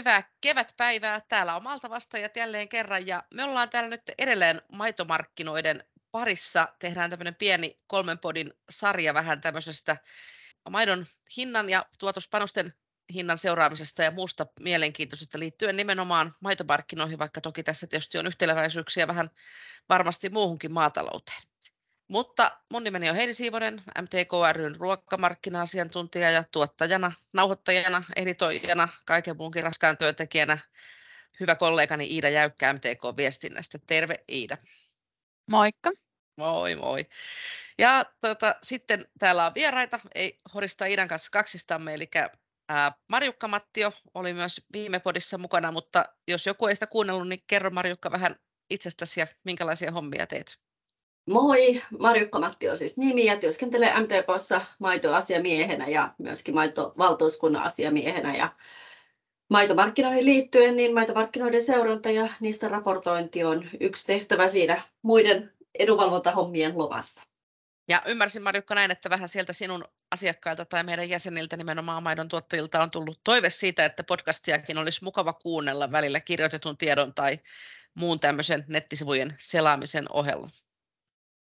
hyvää kevätpäivää. Täällä on Malta vastaajat jälleen kerran ja me ollaan täällä nyt edelleen maitomarkkinoiden parissa. Tehdään tämmöinen pieni kolmen podin sarja vähän tämmöisestä maidon hinnan ja tuotospanosten hinnan seuraamisesta ja muusta mielenkiintoisesta liittyen nimenomaan maitomarkkinoihin, vaikka toki tässä tietysti on yhtäläväisyyksiä vähän varmasti muuhunkin maatalouteen. Mutta mun nimeni on Heidi Siivonen, MTK ryn ruokamarkkina-asiantuntija ja tuottajana, nauhoittajana, editoijana, kaiken muunkin raskaan työntekijänä. Hyvä kollegani Iida Jäykkä MTK-viestinnästä. Terve Iida. Moikka. Moi moi. Ja tuota, sitten täällä on vieraita, ei horista Iidan kanssa kaksistamme, eli ää, Marjukka Mattio oli myös viime podissa mukana, mutta jos joku ei sitä kuunnellut, niin kerro Marjukka vähän itsestäsi ja minkälaisia hommia teet. Moi, Marjukka Matti on siis nimi ja työskentelee MTKssa maitoasiamiehenä ja myöskin maitovaltuuskunnan asiamiehenä. Ja maitomarkkinoihin liittyen, niin maitomarkkinoiden seuranta ja niistä raportointi on yksi tehtävä siinä muiden edunvalvontahommien luvassa. Ja ymmärsin Marjukka näin, että vähän sieltä sinun asiakkailta tai meidän jäseniltä nimenomaan maidon tuottajilta on tullut toive siitä, että podcastiakin olisi mukava kuunnella välillä kirjoitetun tiedon tai muun tämmöisen nettisivujen selaamisen ohella.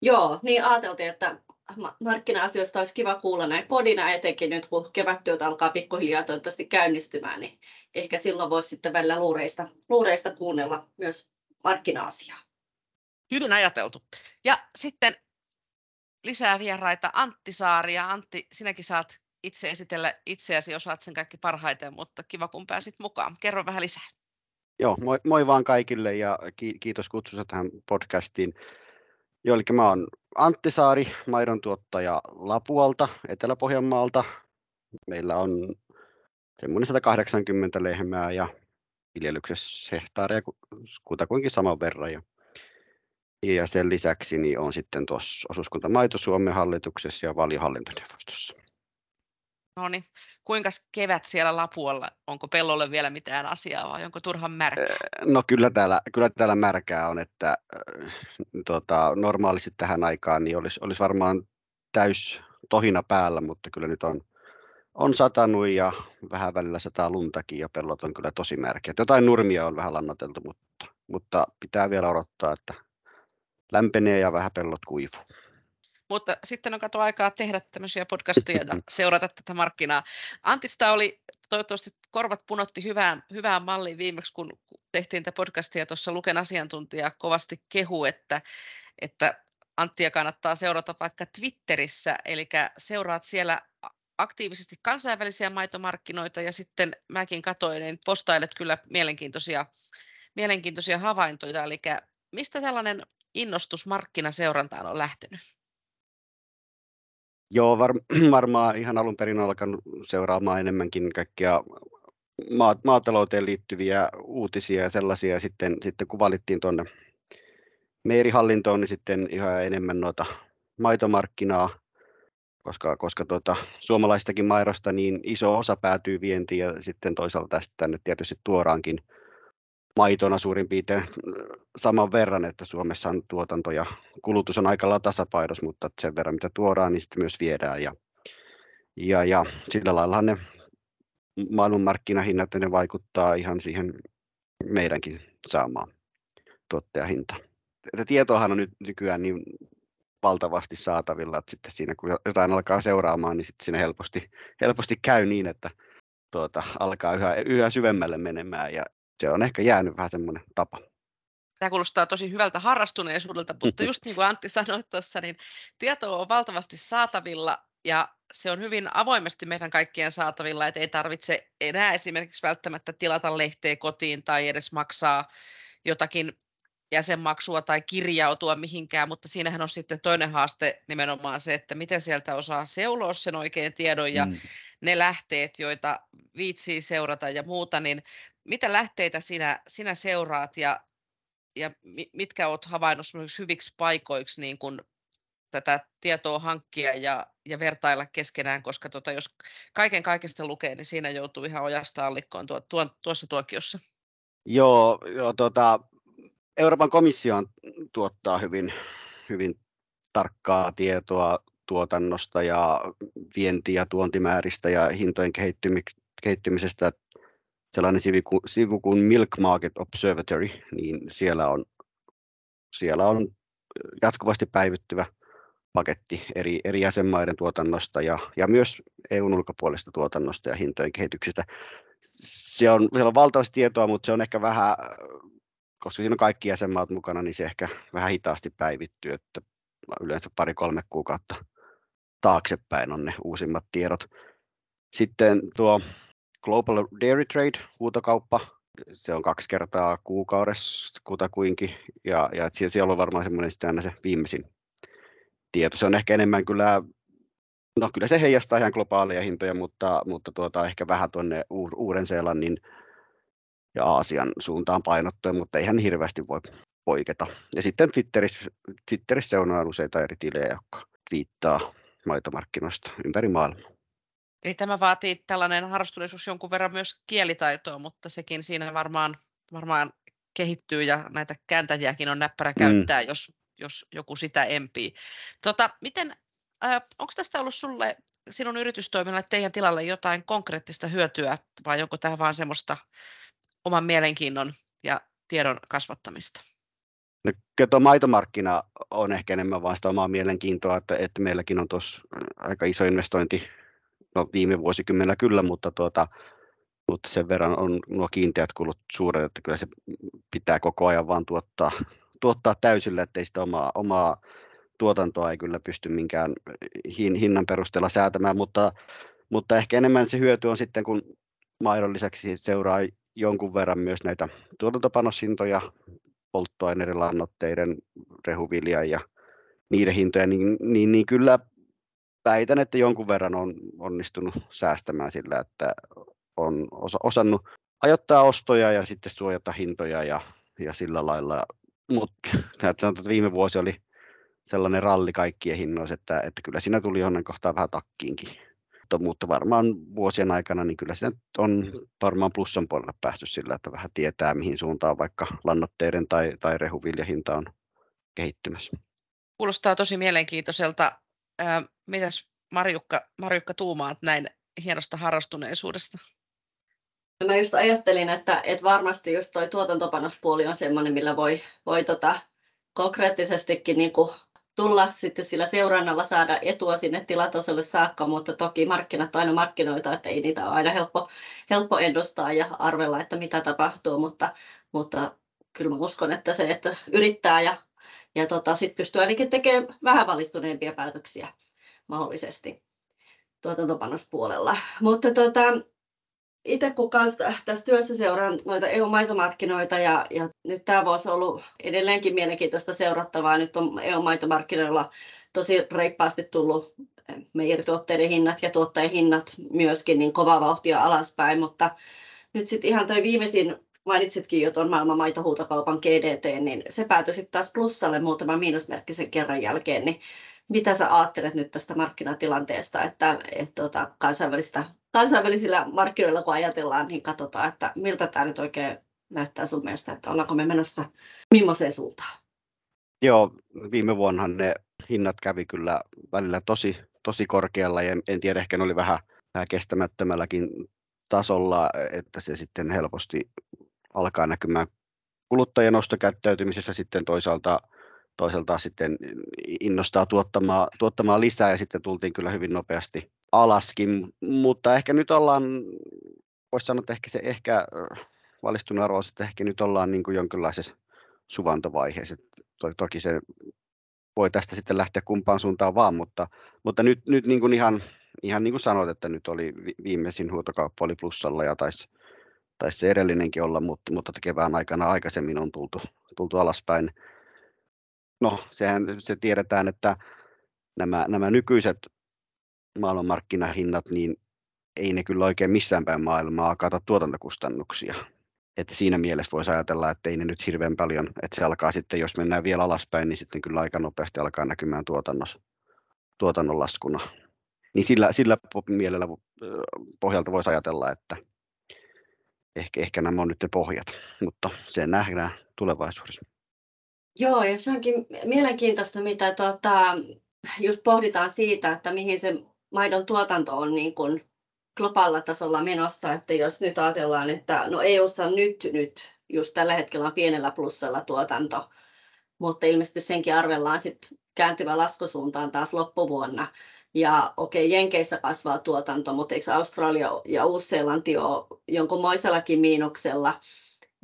Joo, niin ajateltiin, että markkina-asioista olisi kiva kuulla näin podina, etenkin nyt kun kevättyöt alkaa pikkuhiljaa toivottavasti käynnistymään, niin ehkä silloin voisi sitten välillä luureista, luureista kuunnella myös markkina-asiaa. Hyvin ajateltu. Ja sitten lisää vieraita Antti Saari ja Antti, sinäkin saat itse esitellä itseäsi, osaat sen kaikki parhaiten, mutta kiva kun pääsit mukaan. Kerro vähän lisää. Joo, moi, moi vaan kaikille ja kiitos kutsusta tähän podcastiin. Joo, eli mä oon Antti Saari, maidon tuottaja Lapualta, Etelä-Pohjanmaalta. Meillä on semmoinen 180 lehmää ja viljelyksessä hehtaareja kutakuinkin saman verran. Ja, ja sen lisäksi niin on sitten tuossa osuuskunta Maito Suomen hallituksessa ja valiohallintoneuvostossa. No niin, kuinka kevät siellä Lapualla? Onko pellolle vielä mitään asiaa vai onko turhan märkää? No kyllä täällä, kyllä täällä märkää on, että äh, tota, normaalisti tähän aikaan niin olisi, olisi varmaan täys tohina päällä, mutta kyllä nyt on, on satanut ja vähän välillä sataa luntakin ja pellot on kyllä tosi märkiä. Jotain nurmia on vähän lannoteltu, mutta, mutta pitää vielä odottaa, että lämpenee ja vähän pellot kuivuu. Mutta sitten on kato aikaa tehdä tämmöisiä podcasteja ja seurata tätä markkinaa. Antista oli toivottavasti korvat punotti hyvään, hyvään malliin viimeksi, kun tehtiin tätä podcastia tuossa Luken asiantuntija kovasti kehu, että, että Anttia kannattaa seurata vaikka Twitterissä, eli seuraat siellä aktiivisesti kansainvälisiä maitomarkkinoita ja sitten mäkin katoin, niin postailet kyllä mielenkiintoisia, mielenkiintoisia havaintoja, eli mistä tällainen innostus markkinaseurantaan on lähtenyt? Joo, var, varmaan ihan alun perin alkanut seuraamaan enemmänkin kaikkia maatalouteen liittyviä uutisia ja sellaisia. Sitten, sitten kun valittiin tuonne meirihallintoon, niin sitten ihan enemmän noita maitomarkkinaa, koska, koska tuota, suomalaistakin maidosta niin iso osa päätyy vientiin ja sitten toisaalta tästä tänne tietysti tuoraankin maitona suurin piirtein saman verran, että Suomessa on tuotanto ja kulutus on aika tasapainossa, mutta sen verran mitä tuodaan, niin sitten myös viedään. Ja, ja, ja sillä lailla ne maailmanmarkkinahinnat ne vaikuttaa ihan siihen meidänkin saamaan tuottajahintaan. Että tietoahan on nyt nykyään niin valtavasti saatavilla, että sitten siinä kun jotain alkaa seuraamaan, niin sitten siinä helposti, helposti käy niin, että tuota, alkaa yhä, yhä syvemmälle menemään ja se on ehkä jäänyt vähän semmoinen tapa. Tämä kuulostaa tosi hyvältä harrastuneisuudelta, mutta just niin kuin Antti sanoi tuossa, niin tietoa on valtavasti saatavilla ja se on hyvin avoimesti meidän kaikkien saatavilla, että ei tarvitse enää esimerkiksi välttämättä tilata lehteä kotiin tai edes maksaa jotakin jäsenmaksua tai kirjautua mihinkään, mutta siinähän on sitten toinen haaste nimenomaan se, että miten sieltä osaa seuloa sen oikein tiedon ja mm. ne lähteet, joita viitsii seurata ja muuta, niin mitä lähteitä sinä, sinä seuraat ja, ja mitkä olet havainnut hyviksi paikoiksi niin kun tätä tietoa hankkia ja, ja vertailla keskenään, koska tota, jos kaiken kaikesta lukee, niin siinä joutuu ihan ojasta allikkoon tuo, tuo, tuossa tuokiossa. Joo, joo tota, Euroopan komissio tuottaa hyvin, hyvin tarkkaa tietoa tuotannosta ja vienti- ja tuontimääristä ja hintojen kehittymisestä sellainen sivu, sivu kuin Milk Market Observatory, niin siellä on, siellä on jatkuvasti päivittyvä paketti eri, eri jäsenmaiden tuotannosta ja, ja myös EUn ulkopuolista tuotannosta ja hintojen kehityksestä. Se on, siellä on valtavasti tietoa, mutta se on ehkä vähän, koska siinä on kaikki jäsenmaat mukana, niin se ehkä vähän hitaasti päivittyy, että yleensä pari-kolme kuukautta taaksepäin on ne uusimmat tiedot. Sitten tuo Global Dairy Trade, huutokauppa, se on kaksi kertaa kuukaudessa kutakuinkin, ja, ja siellä on varmaan semmoinen sitten aina se viimeisin tieto. Se on ehkä enemmän kyllä, no kyllä se heijastaa ihan globaaleja hintoja, mutta, mutta tuota, ehkä vähän tuonne Uuden-Seelannin ja Aasian suuntaan painottuen, mutta eihän hirveästi voi poiketa. Ja sitten Twitterissä, Twitterissä on useita eri tilejä, jotka viittaa maitomarkkinoista ympäri maailmaa. Eli tämä vaatii tällainen harrastuneisuus jonkun verran myös kielitaitoa, mutta sekin siinä varmaan, varmaan kehittyy ja näitä kääntäjiäkin on näppärä mm. käyttää, mm. jos, jos joku sitä empii. Tota, miten, äh, onko tästä ollut sulle sinun yritystoiminnalle teidän tilalle jotain konkreettista hyötyä vai onko tämä vain semmoista oman mielenkiinnon ja tiedon kasvattamista? No, tuo maitomarkkina on ehkä enemmän vain sitä omaa mielenkiintoa, että, että meilläkin on tuossa aika iso investointi no viime vuosikymmenellä kyllä, mutta, tuota, mutta sen verran on nuo kiinteät kulut suuret, että kyllä se pitää koko ajan vaan tuottaa, tuottaa täysillä, ettei sitä omaa, omaa tuotantoa ei kyllä pysty minkään hinnan perusteella säätämään, mutta, mutta ehkä enemmän se hyöty on sitten, kun maidon lisäksi seuraa jonkun verran myös näitä tuotantopanoshintoja, polttoaineiden, lannoitteiden, rehuviljan ja niiden hintoja, niin, niin, niin kyllä väitän, että jonkun verran on onnistunut säästämään sillä, että on osa, osannut ajoittaa ostoja ja sitten suojata hintoja ja, ja sillä lailla. Mutta sanotaan, että viime vuosi oli sellainen ralli kaikkien hinnoissa, että, että kyllä siinä tuli jonnen kohtaa vähän takkiinkin. Mutta, varmaan vuosien aikana niin kyllä siinä on varmaan plussan puolelle päästy sillä, että vähän tietää mihin suuntaan vaikka lannoitteiden tai, tai rehuviljahinta on kehittymässä. Kuulostaa tosi mielenkiintoiselta mitäs Marjukka, Marjukka tuumaat näin hienosta harrastuneisuudesta? Mä just ajattelin, että, että varmasti just toi tuotantopanospuoli on sellainen, millä voi, voi tota, konkreettisestikin niin kuin tulla sitten sillä seurannalla saada etua sinne tilatasolle saakka, mutta toki markkinat on aina markkinoita, että ei niitä ole aina helppo, helppo ennustaa ja arvella, että mitä tapahtuu, mutta, mutta kyllä mä uskon, että se, että yrittää ja ja tota, sitten pystyy ainakin tekemään vähän valistuneempia päätöksiä mahdollisesti tuotantopanospuolella. Mutta tota, itse kun kanssa tässä työssä seuraan noita EU-maitomarkkinoita ja, ja nyt tämä vuosi on ollut edelleenkin mielenkiintoista seurattavaa. Nyt on EU-maitomarkkinoilla tosi reippaasti tullut meijerituotteiden hinnat ja tuottajien hinnat myöskin niin kovaa vauhtia alaspäin, mutta nyt sitten ihan toi viimeisin mainitsitkin jo tuon maailman maitohuutokaupan GDT, niin se päätyi sitten taas plussalle muutaman miinusmerkkisen kerran jälkeen, niin mitä sä ajattelet nyt tästä markkinatilanteesta, että, että tuota, kansainvälistä, kansainvälisillä markkinoilla kun ajatellaan, niin katsotaan, että miltä tämä nyt oikein näyttää sun mielestä, että ollaanko me menossa millaiseen suuntaan? Joo, viime vuonna ne hinnat kävi kyllä välillä tosi, tosi korkealla ja en tiedä, ehkä ne oli vähän, vähän kestämättömälläkin tasolla, että se sitten helposti alkaa näkymään kuluttajien ostokäyttäytymisessä sitten toisaalta, toisaalta sitten innostaa tuottamaan, tuottamaan lisää ja sitten tultiin kyllä hyvin nopeasti alaskin, mutta ehkä nyt ollaan, voisi sanoa, että ehkä se ehkä valistunut arvo, että ehkä nyt ollaan niin kuin jonkinlaisessa suvantovaiheessa. To, toki se voi tästä sitten lähteä kumpaan suuntaan vaan, mutta, mutta nyt, nyt niin kuin ihan, ihan niin kuin sanoit, että nyt oli viimeisin huutokauppa oli plussalla ja taisi taisi se edellinenkin olla, mutta, mutta kevään aikana aikaisemmin on tultu, tultu alaspäin. No, sehän se tiedetään, että nämä, nämä nykyiset maailmanmarkkinahinnat, niin ei ne kyllä oikein missään päin maailmaa kata tuotantokustannuksia. Että siinä mielessä voisi ajatella, että ei ne nyt hirveän paljon, että se alkaa sitten, jos mennään vielä alaspäin, niin sitten kyllä aika nopeasti alkaa näkymään tuotannossa, tuotannon laskuna. Niin sillä, sillä mielellä pohjalta voisi ajatella, että, ehkä, ehkä nämä on nyt ne pohjat, mutta se nähdään tulevaisuudessa. Joo, ja se onkin mielenkiintoista, mitä tuota, just pohditaan siitä, että mihin se maidon tuotanto on niin kuin globaalilla tasolla menossa, että jos nyt ajatellaan, että no EUssa nyt, nyt just tällä hetkellä on pienellä plussalla tuotanto, mutta ilmeisesti senkin arvellaan sitten kääntyvä laskusuuntaan taas loppuvuonna. Ja okei, okay, Jenkeissä kasvaa tuotanto, mutta eikö Australia ja Uusi-Seelanti ole jonkunmoisellakin miinuksella?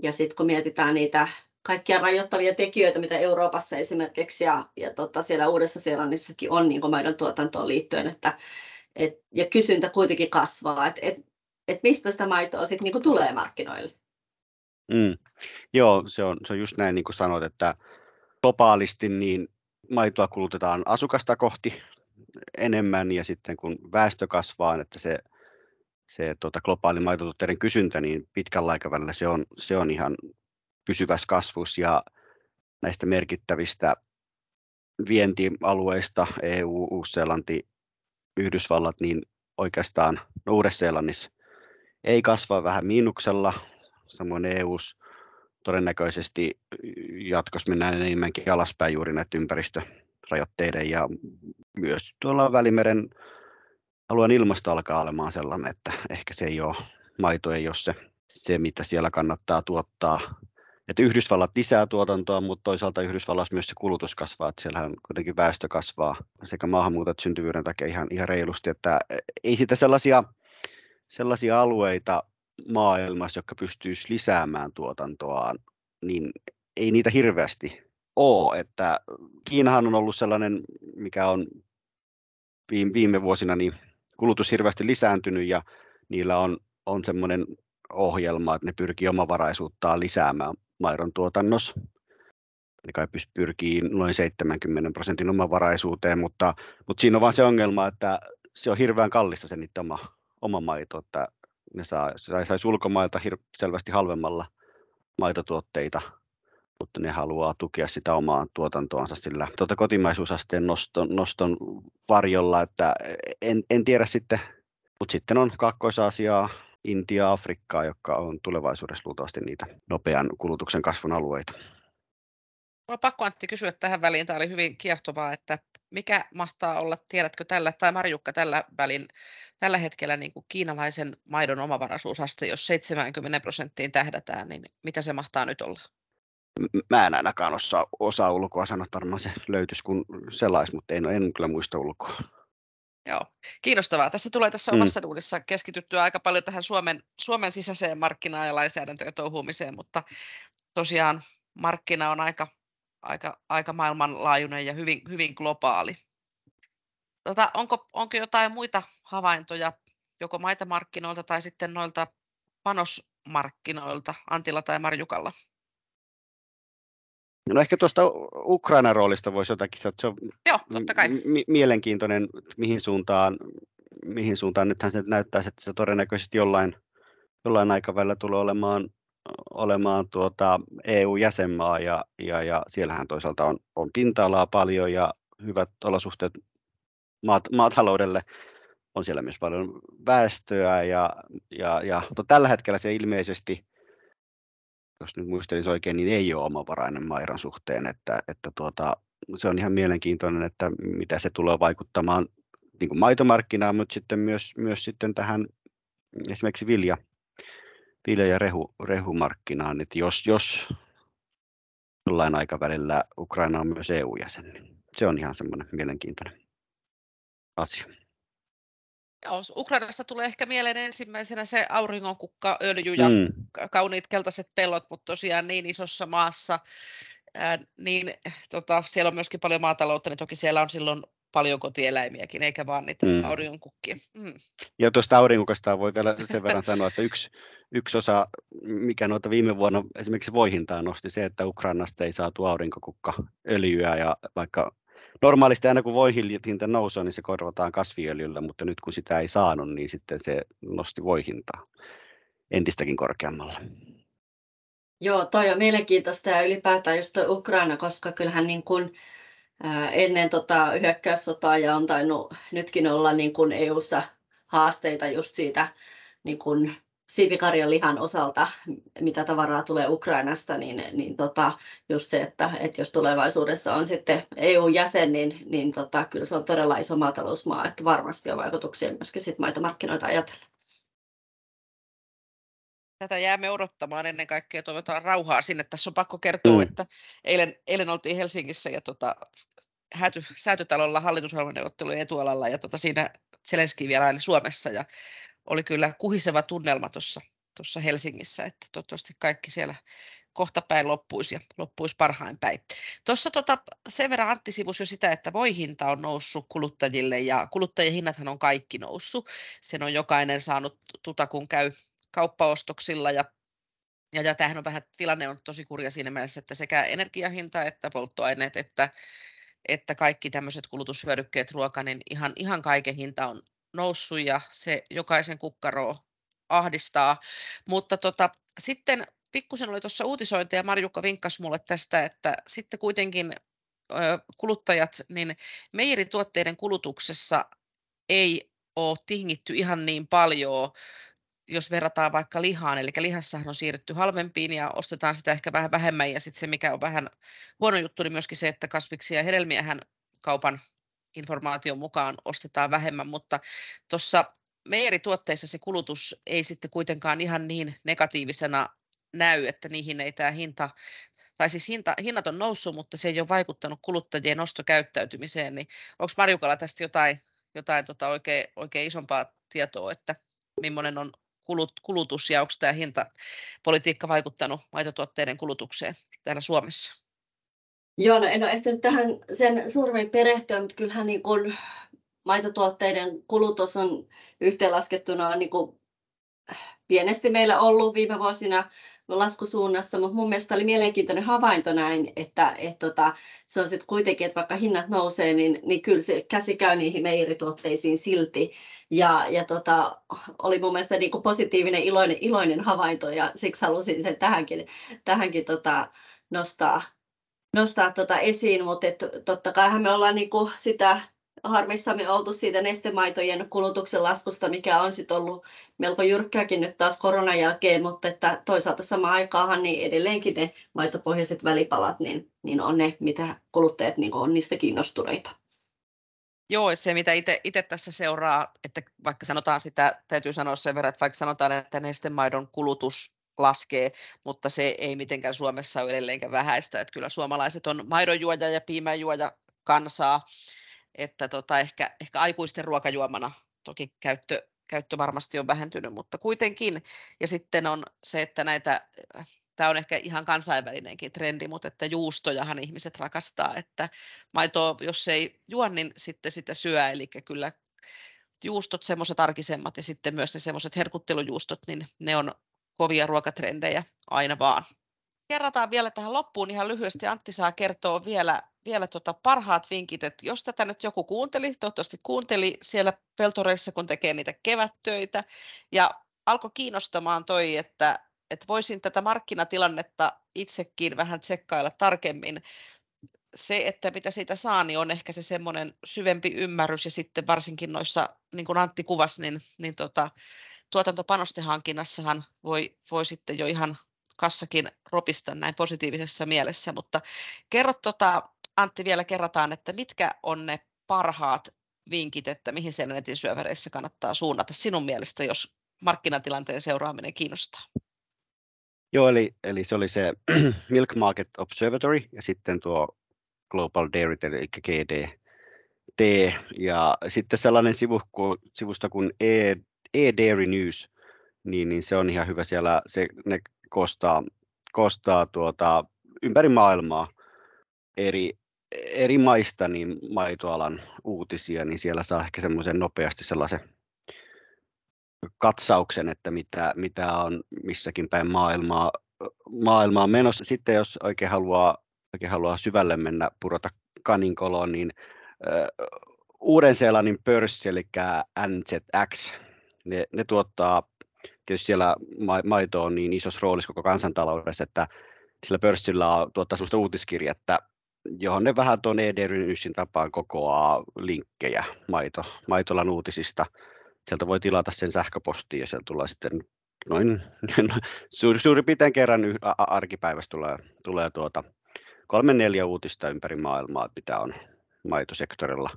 Ja sitten kun mietitään niitä kaikkia rajoittavia tekijöitä, mitä Euroopassa esimerkiksi ja, ja tota, siellä Uudessa-Seelannissakin on niin maidon tuotantoon liittyen, että et, ja kysyntä kuitenkin kasvaa, että et, et mistä sitä maitoa sitten niin tulee markkinoille? Mm. Joo, se on, se on just näin niin kuin sanoit, että globaalisti niin maitoa kulutetaan asukasta kohti enemmän ja sitten kun väestö kasvaa, että se, se tota, globaali maitotuotteiden kysyntä, niin pitkällä aikavälillä se on, se on ihan pysyvässä kasvussa. Ja näistä merkittävistä vientialueista, EU, Uusi-Seelanti, Yhdysvallat, niin oikeastaan no Uudessa-Seelannissa ei kasva vähän miinuksella, samoin EU todennäköisesti jatkossa mennään enemmänkin alaspäin juuri näiden ympäristörajoitteiden ja myös tuolla Välimeren alueen ilmasto alkaa olemaan sellainen, että ehkä se ei ole, maito ei ole se, se mitä siellä kannattaa tuottaa. Että Yhdysvallat lisää tuotantoa, mutta toisaalta Yhdysvallassa myös se kulutus kasvaa, että siellähän kuitenkin väestö kasvaa sekä maahanmuutot syntyvyyden takia ihan, ihan reilusti, että ei sitä sellaisia, sellaisia alueita maailmassa, jotka pystyisi lisäämään tuotantoaan, niin ei niitä hirveästi ole, että Kiinahan on ollut sellainen, mikä on viime vuosina niin kulutus hirveästi lisääntynyt ja niillä on, on semmoinen ohjelma, että ne pyrkii omavaraisuuttaan lisäämään maidon tuotannossa. Eli kai pyrkii noin 70 prosentin omavaraisuuteen, mutta, mutta siinä on vain se ongelma, että se on hirveän kallista se niiden oma, oma maito, että ne saa, saisi ulkomailta hir- selvästi halvemmalla maitotuotteita, mutta ne haluaa tukea sitä omaa tuotantoansa sillä tuota kotimaisuusasteen noston, noston varjolla, että en, en tiedä sitten, mutta sitten on Kaakkois-Aasiaa, Intia, Afrikkaa, jotka on tulevaisuudessa luultavasti niitä nopean kulutuksen kasvun alueita. Mulla pakko Antti kysyä tähän väliin, tämä oli hyvin kiehtovaa, että mikä mahtaa olla, tiedätkö tällä, tai Marjukka tällä välin, tällä hetkellä niin kuin kiinalaisen maidon omavaraisuusaste, jos 70 prosenttiin tähdätään, niin mitä se mahtaa nyt olla? Mä en ainakaan osaa, osaa ulkoa sanoa, varmaan se löytyisi kun sellais, mutta en, en kyllä muista ulkoa. Joo, kiinnostavaa. Tässä tulee tässä mm. omassa duunissa keskityttyä aika paljon tähän Suomen, Suomen sisäiseen markkinaan ja lainsäädäntöön touhuumiseen, mutta tosiaan markkina on aika, aika, aika maailmanlaajuinen ja hyvin, hyvin globaali. Tota, onko, onko jotain muita havaintoja joko maitamarkkinoilta tai sitten noilta panosmarkkinoilta Antilla tai Marjukalla? No ehkä tuosta Ukrainan roolista voisi jotakin sanoa, että se on Joo, totta kai. Mielenkiintoinen, mihin suuntaan, mihin suuntaan nythän se näyttää, että se todennäköisesti jollain, jollain aikavälillä tulee olemaan, olemaan tuota EU-jäsenmaa ja, ja, ja siellähän toisaalta on, on pinta-alaa paljon ja hyvät olosuhteet maat, maataloudelle. On siellä myös paljon väestöä ja, ja, ja mutta tällä hetkellä se ilmeisesti jos nyt muistelisi oikein, niin ei ole omavarainen Mairan suhteen, että, että tuota, se on ihan mielenkiintoinen, että mitä se tulee vaikuttamaan niin kuin maitomarkkinaan, mutta sitten myös, myös sitten tähän esimerkiksi vilja, vilja- ja rehu, rehumarkkinaan, että jos, jos jollain aikavälillä Ukraina on myös EU-jäsen, niin se on ihan semmoinen mielenkiintoinen asia. Joo, Ukrainassa tulee ehkä mieleen ensimmäisenä se auringonkukka, öljy ja mm. kauniit keltaiset pellot, mutta tosiaan niin isossa maassa, ää, niin tota, siellä on myöskin paljon maataloutta, niin toki siellä on silloin paljon kotieläimiäkin, eikä vaan niitä mm. auringonkukkia. Mm. Ja tuosta aurinkukasta voi vielä sen verran sanoa, että yksi, yksi osa, mikä noita viime vuonna esimerkiksi voihintaa nosti se, että Ukrainasta ei saatu aurinkokukka öljyä ja vaikka normaalisti aina kun voihinta nousee, niin se korvataan kasviöljyllä, mutta nyt kun sitä ei saanut, niin sitten se nosti voihintaa entistäkin korkeammalle. Joo, toi on mielenkiintoista ja ylipäätään just Ukraina, koska kyllähän niin kuin, ennen tota hyökkäyssotaa ja on tainnut nytkin olla niin kuin EU-ssa haasteita just siitä niin kuin siipikarjan lihan osalta, mitä tavaraa tulee Ukrainasta, niin, niin tota, just se, että, että jos tulevaisuudessa on sitten EU-jäsen, niin, niin tota, kyllä se on todella iso maatalousmaa, että varmasti on vaikutuksia myöskin sit maitomarkkinoita ajatellen. Tätä jäämme odottamaan ennen kaikkea, toivotaan rauhaa sinne. Tässä on pakko kertoa, mm. että eilen, eilen oltiin Helsingissä ja tota, hääty, säätytalolla hallitusohjelmaneuvottelujen etualalla ja tota, siinä Zelenski vieraili Suomessa ja oli kyllä kuhiseva tunnelma tuossa Helsingissä, että toivottavasti kaikki siellä kohta päin loppuisi ja loppuisi parhain päin. Tuossa tota, sen verran Antti sivusi jo sitä, että voihinta on noussut kuluttajille ja kuluttajien hinnathan on kaikki noussut. Sen on jokainen saanut tuta, kun käy kauppaostoksilla ja ja, ja tämähän on vähän, tilanne on tosi kurja siinä mielessä, että sekä energiahinta että polttoaineet että, että kaikki tämmöiset kulutushyödykkeet, ruoka, niin ihan, ihan kaiken hinta on noussut ja se jokaisen kukkaroa ahdistaa. Mutta tota, sitten pikkusen oli tuossa uutisointia, Marjukka vinkkasi mulle tästä, että sitten kuitenkin kuluttajat, niin meijerituotteiden kulutuksessa ei ole tingitty ihan niin paljon, jos verrataan vaikka lihaan, eli lihassahan on siirrytty halvempiin ja ostetaan sitä ehkä vähän vähemmän, ja sitten se, mikä on vähän huono juttu, niin myöskin se, että kasviksia ja hedelmiähän kaupan informaation mukaan ostetaan vähemmän, mutta tuossa meijerituotteissa se kulutus ei sitten kuitenkaan ihan niin negatiivisena näy, että niihin ei tämä hinta, tai siis hinta, hinnat on noussut, mutta se ei ole vaikuttanut kuluttajien ostokäyttäytymiseen, niin onko Marjukalla tästä jotain, jotain tota oikein, oikein isompaa tietoa, että millainen on kulut, kulutus ja onko tämä hintapolitiikka vaikuttanut maitotuotteiden kulutukseen täällä Suomessa? Joo, no en ole ehtinyt tähän sen suuremmin perehtyä, mutta kyllähän niin kun maitotuotteiden kulutus on yhteenlaskettuna niin kuin pienesti meillä ollut viime vuosina laskusuunnassa, mutta mun mielestä oli mielenkiintoinen havainto näin, että et tota, se on sitten kuitenkin, että vaikka hinnat nousee, niin, niin kyllä se käsi käy niihin meirituotteisiin silti. Ja, ja tota, oli mun mielestä niin positiivinen, iloinen, iloinen havainto ja siksi halusin sen tähänkin, tähänkin tota, nostaa, nostaa tota esiin, mutta et, totta kai me ollaan niin kuin sitä harmissamme oltu siitä nestemaitojen kulutuksen laskusta, mikä on sitten ollut melko jyrkkääkin nyt taas koronan jälkeen, mutta että toisaalta samaan aikaan niin edelleenkin ne maitopohjaiset välipalat niin, niin on ne, mitä kuluttajat niin on niistä kiinnostuneita. Joo, se mitä itse tässä seuraa, että vaikka sanotaan sitä, täytyy sanoa sen verran, että vaikka sanotaan, että nestemaidon kulutus laskee, mutta se ei mitenkään Suomessa ole edelleenkään vähäistä, että kyllä suomalaiset on maidonjuoja ja piimäjuoja kansaa, että tota, ehkä, ehkä aikuisten ruokajuomana toki käyttö, käyttö varmasti on vähentynyt, mutta kuitenkin. Ja sitten on se, että näitä, tämä on ehkä ihan kansainvälinenkin trendi, mutta että juustojahan ihmiset rakastaa, että maitoa, jos ei juo, niin sitten sitä syö, eli kyllä juustot, semmoiset arkisemmat ja sitten myös ne semmoiset herkuttelujuustot, niin ne on kovia ruokatrendejä aina vaan. Kerrataan vielä tähän loppuun ihan lyhyesti. Antti saa kertoa vielä vielä tota parhaat vinkit, että jos tätä nyt joku kuunteli, toivottavasti kuunteli siellä peltoreissa, kun tekee niitä kevättöitä, ja alkoi kiinnostamaan toi, että, että voisin tätä markkinatilannetta itsekin vähän tsekkailla tarkemmin. Se, että mitä siitä saa, niin on ehkä se semmoinen syvempi ymmärrys, ja sitten varsinkin noissa, niin kuin Antti kuvasi, niin, niin tota, tuotantopanostehankinnassahan voi, voi sitten jo ihan kassakin ropista näin positiivisessa mielessä, mutta kerro tota, Antti vielä kerrataan, että mitkä on ne parhaat vinkit, että mihin siellä netin syöväreissä kannattaa suunnata sinun mielestä, jos markkinatilanteen seuraaminen kiinnostaa? Joo, eli, eli se oli se Milk Market Observatory ja sitten tuo Global Dairy, eli GD, T, ja sitten sellainen sivu, sivusta kuin e, e-Dairy News, niin, niin se on ihan hyvä siellä, se, ne kostaa, kostaa tuota, ympäri maailmaa eri, eri maista niin maitoalan uutisia, niin siellä saa ehkä semmoisen nopeasti sellaisen katsauksen, että mitä, mitä on missäkin päin maailmaa, maailmaa menossa. Sitten jos oikein haluaa, oikein haluaa syvälle mennä purota kaninkoloon, niin Uuden-Seelannin pörssi, eli NZX, ne, ne tuottaa, tietysti siellä maito on niin isossa roolissa koko kansantaloudessa, että sillä pörssillä on, tuottaa sellaista uutiskirjettä, johon ne vähän tuon ED-Rynyssin tapaan kokoaa linkkejä maito, maitolan uutisista. Sieltä voi tilata sen sähköpostiin ja sieltä tulee sitten noin suuri, suuri piirtein kerran arkipäivässä tulee, tulee tuota, kolme neljä uutista ympäri maailmaa, mitä on maitosektorilla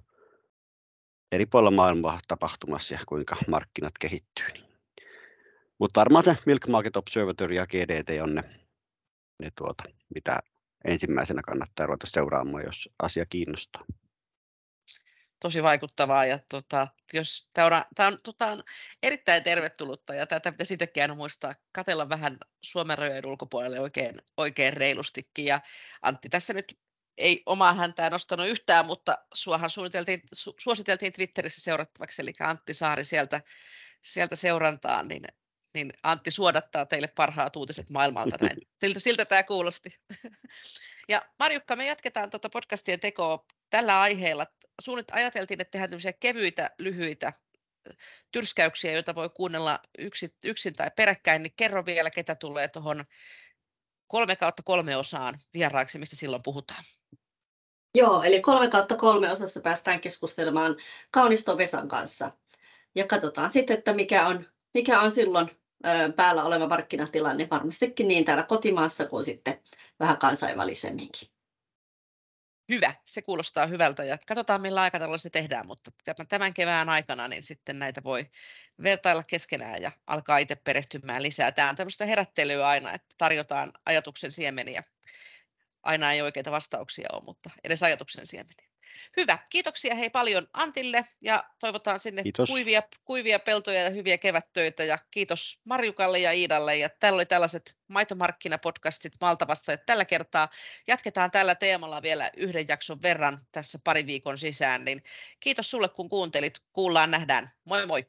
eri puolilla maailmaa tapahtumassa ja kuinka markkinat kehittyy. Niin Mutta varmaan se Milk Market Observatory ja GDT on ne, ne tuota, mitä ensimmäisenä kannattaa ruveta seuraamaan, jos asia kiinnostaa tosi vaikuttavaa ja tota, jos tämä on, tämä on, tota, on erittäin tervetullutta ja tätä pitäisi itsekin aina muistaa katella vähän Suomen rajojen ulkopuolelle oikein, oikein reilustikin ja Antti tässä nyt ei omaa häntää nostanut yhtään, mutta suohan suunniteltiin, su, suositeltiin Twitterissä seurattavaksi, eli Antti Saari sieltä, sieltä seurantaan, niin, niin Antti suodattaa teille parhaat uutiset maailmalta. Näin. Siltä, siltä tämä kuulosti. Ja Marjukka, me jatketaan tuota podcastien tekoa tällä aiheella. Suunnit ajateltiin, että tehdään kevyitä, lyhyitä tyrskäyksiä, joita voi kuunnella yksin, yksin tai peräkkäin, niin kerro vielä, ketä tulee tuohon kolme kautta kolme osaan vieraaksi, mistä silloin puhutaan. Joo, eli kolme kautta kolme osassa päästään keskustelemaan Kauniston Vesan kanssa. Ja katsotaan sitten, että mikä on, mikä on silloin päällä oleva markkinatilanne varmastikin niin täällä kotimaassa kuin sitten vähän kansainvälisemminkin. Hyvä, se kuulostaa hyvältä ja katsotaan millä aikataululla se tehdään, mutta tämän kevään aikana niin sitten näitä voi vertailla keskenään ja alkaa itse perehtymään lisää. Tämä on tämmöistä herättelyä aina, että tarjotaan ajatuksen siemeniä. Aina ei oikeita vastauksia ole, mutta edes ajatuksen siemeniä. Hyvä, kiitoksia hei paljon Antille ja toivotaan sinne kuivia, kuivia peltoja ja hyviä kevättöitä. Ja kiitos Marjukalle ja Iidalle. Ja täällä oli tällaiset maitomarkkinapodcastit Maltavasta ja tällä kertaa jatketaan tällä teemalla vielä yhden jakson verran tässä pari viikon sisään, niin kiitos sulle kun kuuntelit, kuullaan, nähdään, moi moi!